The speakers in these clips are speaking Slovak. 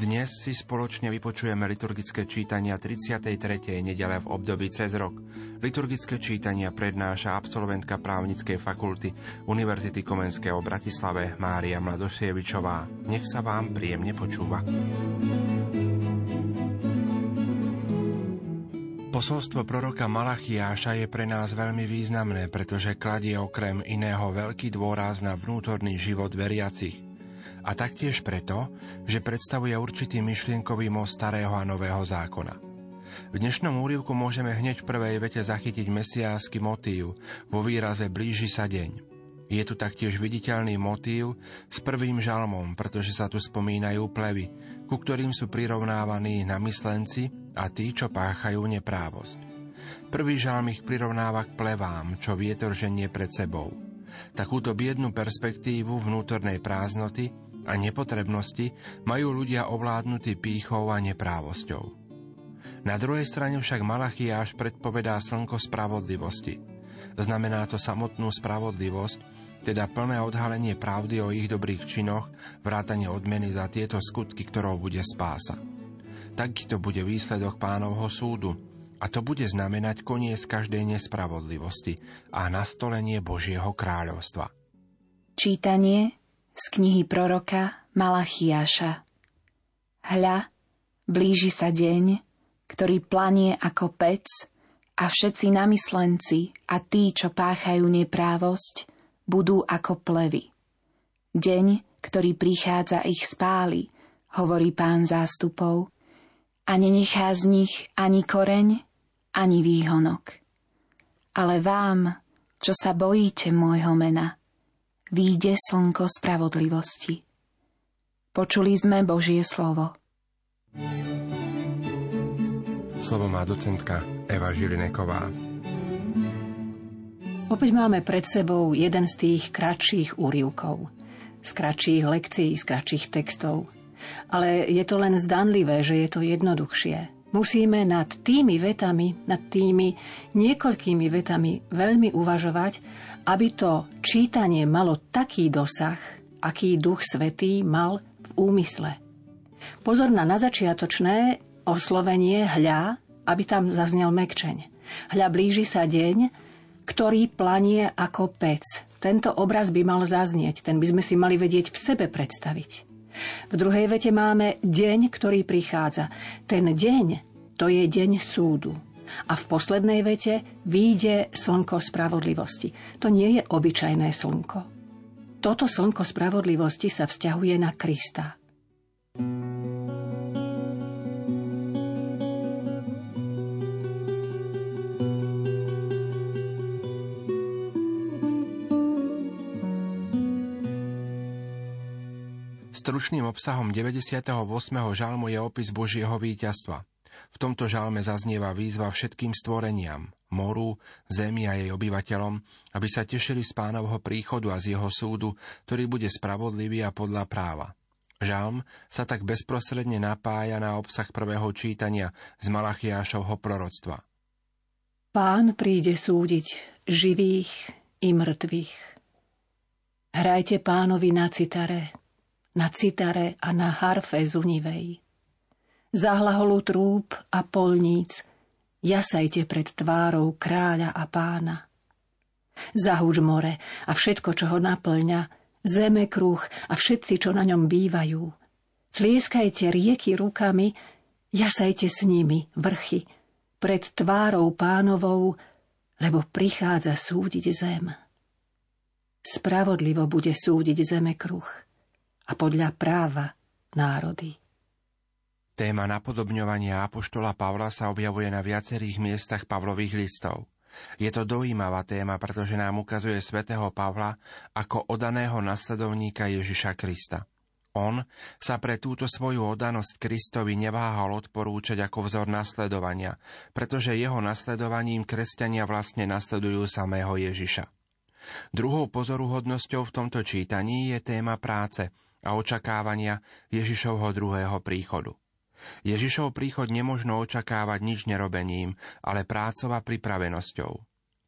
Dnes si spoločne vypočujeme liturgické čítania 33. nedele v období cez rok. Liturgické čítania prednáša absolventka právnickej fakulty Univerzity Komenského v Bratislave Mária Mladosievičová. Nech sa vám príjemne počúva. Posolstvo proroka Malachiáša je pre nás veľmi významné, pretože kladie okrem iného veľký dôraz na vnútorný život veriacich – a taktiež preto, že predstavuje určitý myšlienkový most starého a nového zákona. V dnešnom úrivku môžeme hneď v prvej vete zachytiť mesiánsky motív vo výraze blíži sa deň. Je tu taktiež viditeľný motív s prvým žalmom, pretože sa tu spomínajú plevy, ku ktorým sú prirovnávaní namyslenci a tí, čo páchajú neprávosť. Prvý žalm ich prirovnáva k plevám, čo vietor ženie pred sebou. Takúto biednú perspektívu vnútornej prázdnoty a nepotrebnosti majú ľudia ovládnutí pýchou a neprávosťou. Na druhej strane však Malachiáš predpovedá slnko spravodlivosti. Znamená to samotnú spravodlivosť, teda plné odhalenie pravdy o ich dobrých činoch, vrátanie odmeny za tieto skutky, ktorou bude spása. Takýto bude výsledok pánovho súdu, a to bude znamenať koniec každej nespravodlivosti a nastolenie Božieho kráľovstva. Čítanie z knihy proroka Malachiáša. Hľa, blíži sa deň, ktorý planie ako pec a všetci namyslenci a tí, čo páchajú neprávosť, budú ako plevy. Deň, ktorý prichádza ich spáli, hovorí pán zástupov, a nenechá z nich ani koreň, ani výhonok. Ale vám, čo sa bojíte môjho mena, výjde slnko spravodlivosti. Počuli sme Božie slovo. Slovo má docentka Eva Žilineková. Opäť máme pred sebou jeden z tých kratších úrivkov. Z kratších lekcií, z kratších textov. Ale je to len zdanlivé, že je to jednoduchšie. Musíme nad tými vetami, nad tými niekoľkými vetami veľmi uvažovať, aby to čítanie malo taký dosah, aký Duch Svetý mal v úmysle. Pozor na začiatočné oslovenie hľa, aby tam zaznel mekčeň. Hľa blíži sa deň, ktorý planie ako pec. Tento obraz by mal zaznieť, ten by sme si mali vedieť v sebe predstaviť. V druhej vete máme deň, ktorý prichádza. Ten deň, to je deň súdu. A v poslednej vete výjde slnko spravodlivosti. To nie je obyčajné slnko. Toto slnko spravodlivosti sa vzťahuje na Krista. Stručným obsahom 98. žalmu je opis Božieho víťazstva. V tomto žalme zaznieva výzva všetkým stvoreniam, moru, zemi a jej obyvateľom, aby sa tešili z pánovho príchodu a z jeho súdu, ktorý bude spravodlivý a podľa práva. Žalm sa tak bezprostredne napája na obsah prvého čítania z Malachiášovho proroctva. Pán príde súdiť živých i mŕtvych. Hrajte pánovi na citare, na citare a na harfe zunivej zahlaholu trúb a polníc, jasajte pred tvárou kráľa a pána. Zahúč more a všetko, čo ho naplňa, zeme kruh a všetci, čo na ňom bývajú. Tlieskajte rieky rukami, jasajte s nimi vrchy, pred tvárou pánovou, lebo prichádza súdiť zem. Spravodlivo bude súdiť zeme kruh a podľa práva národy. Téma napodobňovania Apoštola Pavla sa objavuje na viacerých miestach Pavlových listov. Je to dojímavá téma, pretože nám ukazuje svätého Pavla ako odaného nasledovníka Ježiša Krista. On sa pre túto svoju odanosť Kristovi neváhal odporúčať ako vzor nasledovania, pretože jeho nasledovaním kresťania vlastne nasledujú samého Ježiša. Druhou pozoruhodnosťou v tomto čítaní je téma práce a očakávania Ježišovho druhého príchodu. Ježišov príchod nemožno očakávať nič nerobením, ale prácov pripravenosťou.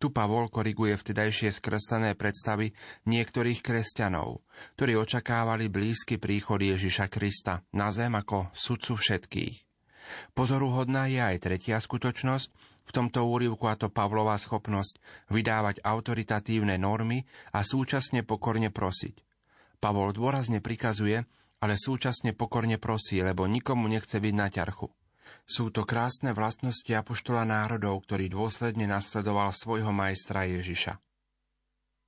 Tu Pavol koriguje vtedajšie skreslené predstavy niektorých kresťanov, ktorí očakávali blízky príchod Ježiša Krista na zem ako sudcu všetkých. Pozoruhodná je aj tretia skutočnosť, v tomto úrivku a to Pavlová schopnosť vydávať autoritatívne normy a súčasne pokorne prosiť. Pavol dôrazne prikazuje, ale súčasne pokorne prosí, lebo nikomu nechce byť na ťarchu. Sú to krásne vlastnosti apoštola národov, ktorý dôsledne nasledoval svojho majstra Ježiša.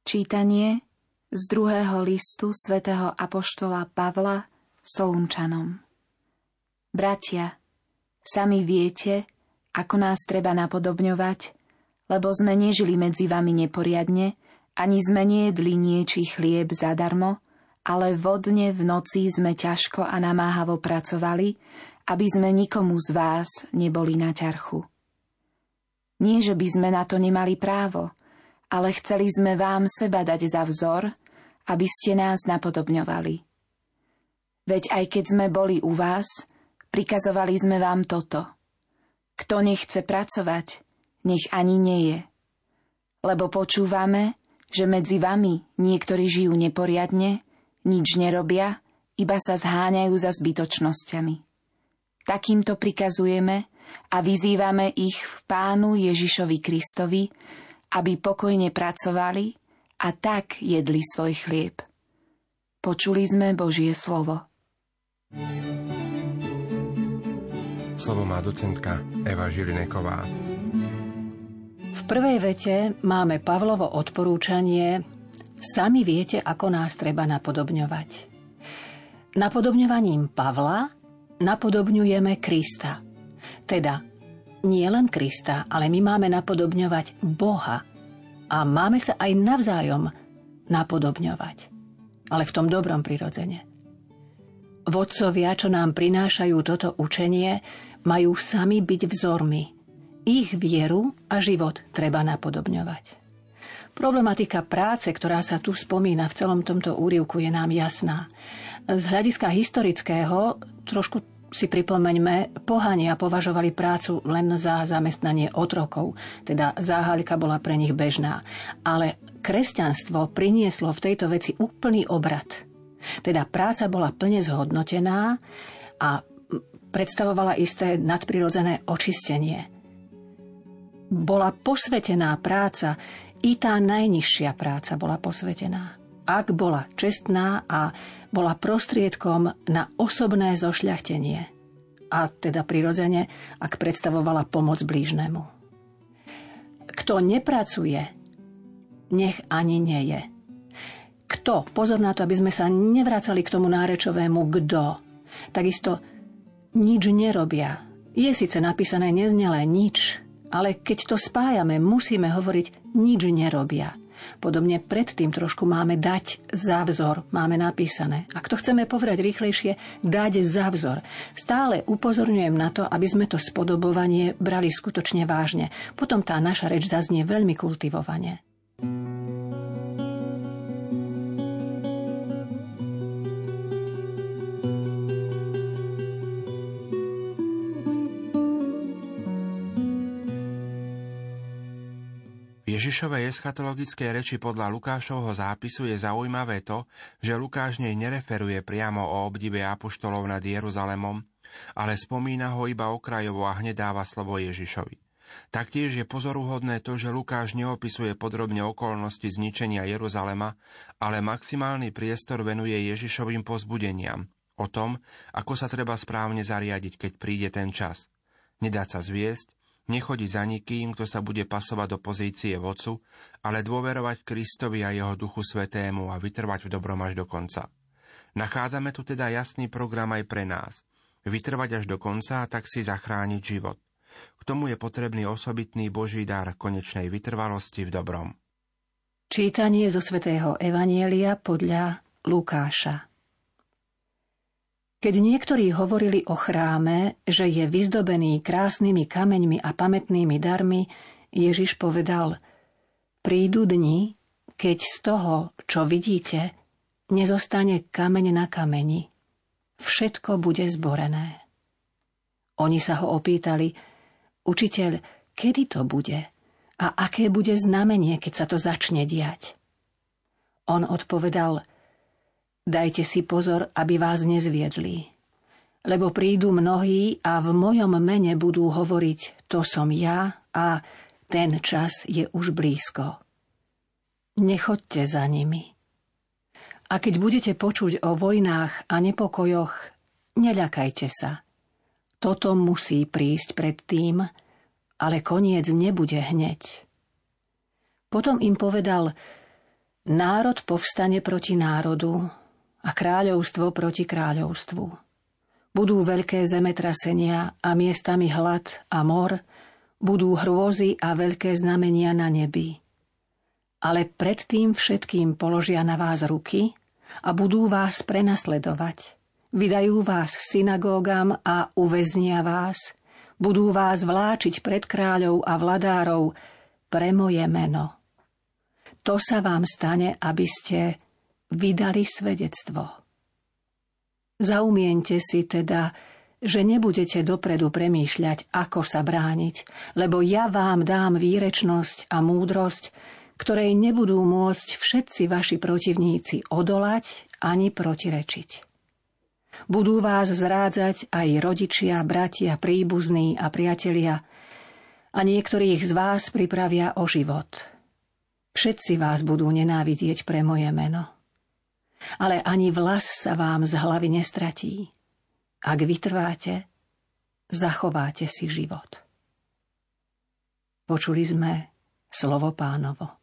Čítanie z druhého listu svätého apoštola Pavla Solunčanom Bratia, sami viete, ako nás treba napodobňovať, lebo sme nežili medzi vami neporiadne, ani sme nejedli niečí chlieb zadarmo, ale vodne v noci sme ťažko a namáhavo pracovali, aby sme nikomu z vás neboli na ťarchu. Nie, že by sme na to nemali právo, ale chceli sme vám seba dať za vzor, aby ste nás napodobňovali. Veď aj keď sme boli u vás, prikazovali sme vám toto. Kto nechce pracovať, nech ani nie je. Lebo počúvame, že medzi vami niektorí žijú neporiadne, nič nerobia, iba sa zháňajú za zbytočnosťami. Takýmto prikazujeme a vyzývame ich v Pánu Ježišovi Kristovi, aby pokojne pracovali a tak jedli svoj chlieb. Počuli sme Božie slovo. Slovo má docentka Eva Žilineková. V prvej vete máme Pavlovo odporúčanie Sami viete, ako nás treba napodobňovať. Napodobňovaním Pavla napodobňujeme Krista. Teda nie len Krista, ale my máme napodobňovať Boha. A máme sa aj navzájom napodobňovať. Ale v tom dobrom prirodzene. Vodcovia, čo nám prinášajú toto učenie, majú sami byť vzormi. Ich vieru a život treba napodobňovať. Problematika práce, ktorá sa tu spomína v celom tomto úrivku, je nám jasná. Z hľadiska historického trošku si pripomeňme, pohania považovali prácu len za zamestnanie otrokov, teda záhaľka bola pre nich bežná. Ale kresťanstvo prinieslo v tejto veci úplný obrad. Teda práca bola plne zhodnotená a predstavovala isté nadprirodzené očistenie. Bola posvetená práca i tá najnižšia práca bola posvetená. Ak bola čestná a bola prostriedkom na osobné zošľachtenie. A teda prirodzene, ak predstavovala pomoc blížnemu. Kto nepracuje, nech ani nie je. Kto, pozor na to, aby sme sa nevracali k tomu nárečovému kto, takisto nič nerobia. Je síce napísané neznelé nič, ale keď to spájame, musíme hovoriť nič nerobia. Podobne predtým trošku máme dať za vzor, máme napísané. Ak to chceme povedať rýchlejšie, dať za vzor. Stále upozorňujem na to, aby sme to spodobovanie brali skutočne vážne. Potom tá naša reč zaznie veľmi kultivovane. Ježišovej eschatologickej reči podľa Lukášovho zápisu je zaujímavé to, že Lukáš nej nereferuje priamo o obdive apoštolov nad Jeruzalemom, ale spomína ho iba okrajovo a hneď dáva slovo Ježišovi. Taktiež je pozoruhodné to, že Lukáš neopisuje podrobne okolnosti zničenia Jeruzalema, ale maximálny priestor venuje Ježišovým pozbudeniam o tom, ako sa treba správne zariadiť, keď príde ten čas. Nedať sa zviesť, nechodiť za nikým, kto sa bude pasovať do pozície vodcu, ale dôverovať Kristovi a jeho duchu svetému a vytrvať v dobrom až do konca. Nachádzame tu teda jasný program aj pre nás. Vytrvať až do konca a tak si zachrániť život. K tomu je potrebný osobitný Boží dar konečnej vytrvalosti v dobrom. Čítanie zo svätého Evanielia podľa Lukáša. Keď niektorí hovorili o chráme, že je vyzdobený krásnymi kameňmi a pamätnými darmi, Ježiš povedal, prídu dni, keď z toho, čo vidíte, nezostane kameň na kameni. Všetko bude zborené. Oni sa ho opýtali, učiteľ, kedy to bude a aké bude znamenie, keď sa to začne diať. On odpovedal, dajte si pozor, aby vás nezviedli. Lebo prídu mnohí a v mojom mene budú hovoriť, to som ja a ten čas je už blízko. Nechoďte za nimi. A keď budete počuť o vojnách a nepokojoch, neľakajte sa. Toto musí prísť pred tým, ale koniec nebude hneď. Potom im povedal, národ povstane proti národu a kráľovstvo proti kráľovstvu. Budú veľké zemetrasenia a miestami hlad a mor, budú hrôzy a veľké znamenia na nebi. Ale predtým všetkým položia na vás ruky a budú vás prenasledovať. Vydajú vás synagógam a uväznia vás. Budú vás vláčiť pred kráľov a vladárov pre moje meno. To sa vám stane, aby ste vydali svedectvo. Zaumiente si teda, že nebudete dopredu premýšľať, ako sa brániť, lebo ja vám dám výrečnosť a múdrosť, ktorej nebudú môcť všetci vaši protivníci odolať ani protirečiť. Budú vás zrádzať aj rodičia, bratia, príbuzní a priatelia a niektorých z vás pripravia o život. Všetci vás budú nenávidieť pre moje meno. Ale ani vlas sa vám z hlavy nestratí. Ak vytrváte, zachováte si život. Počuli sme slovo pánovo.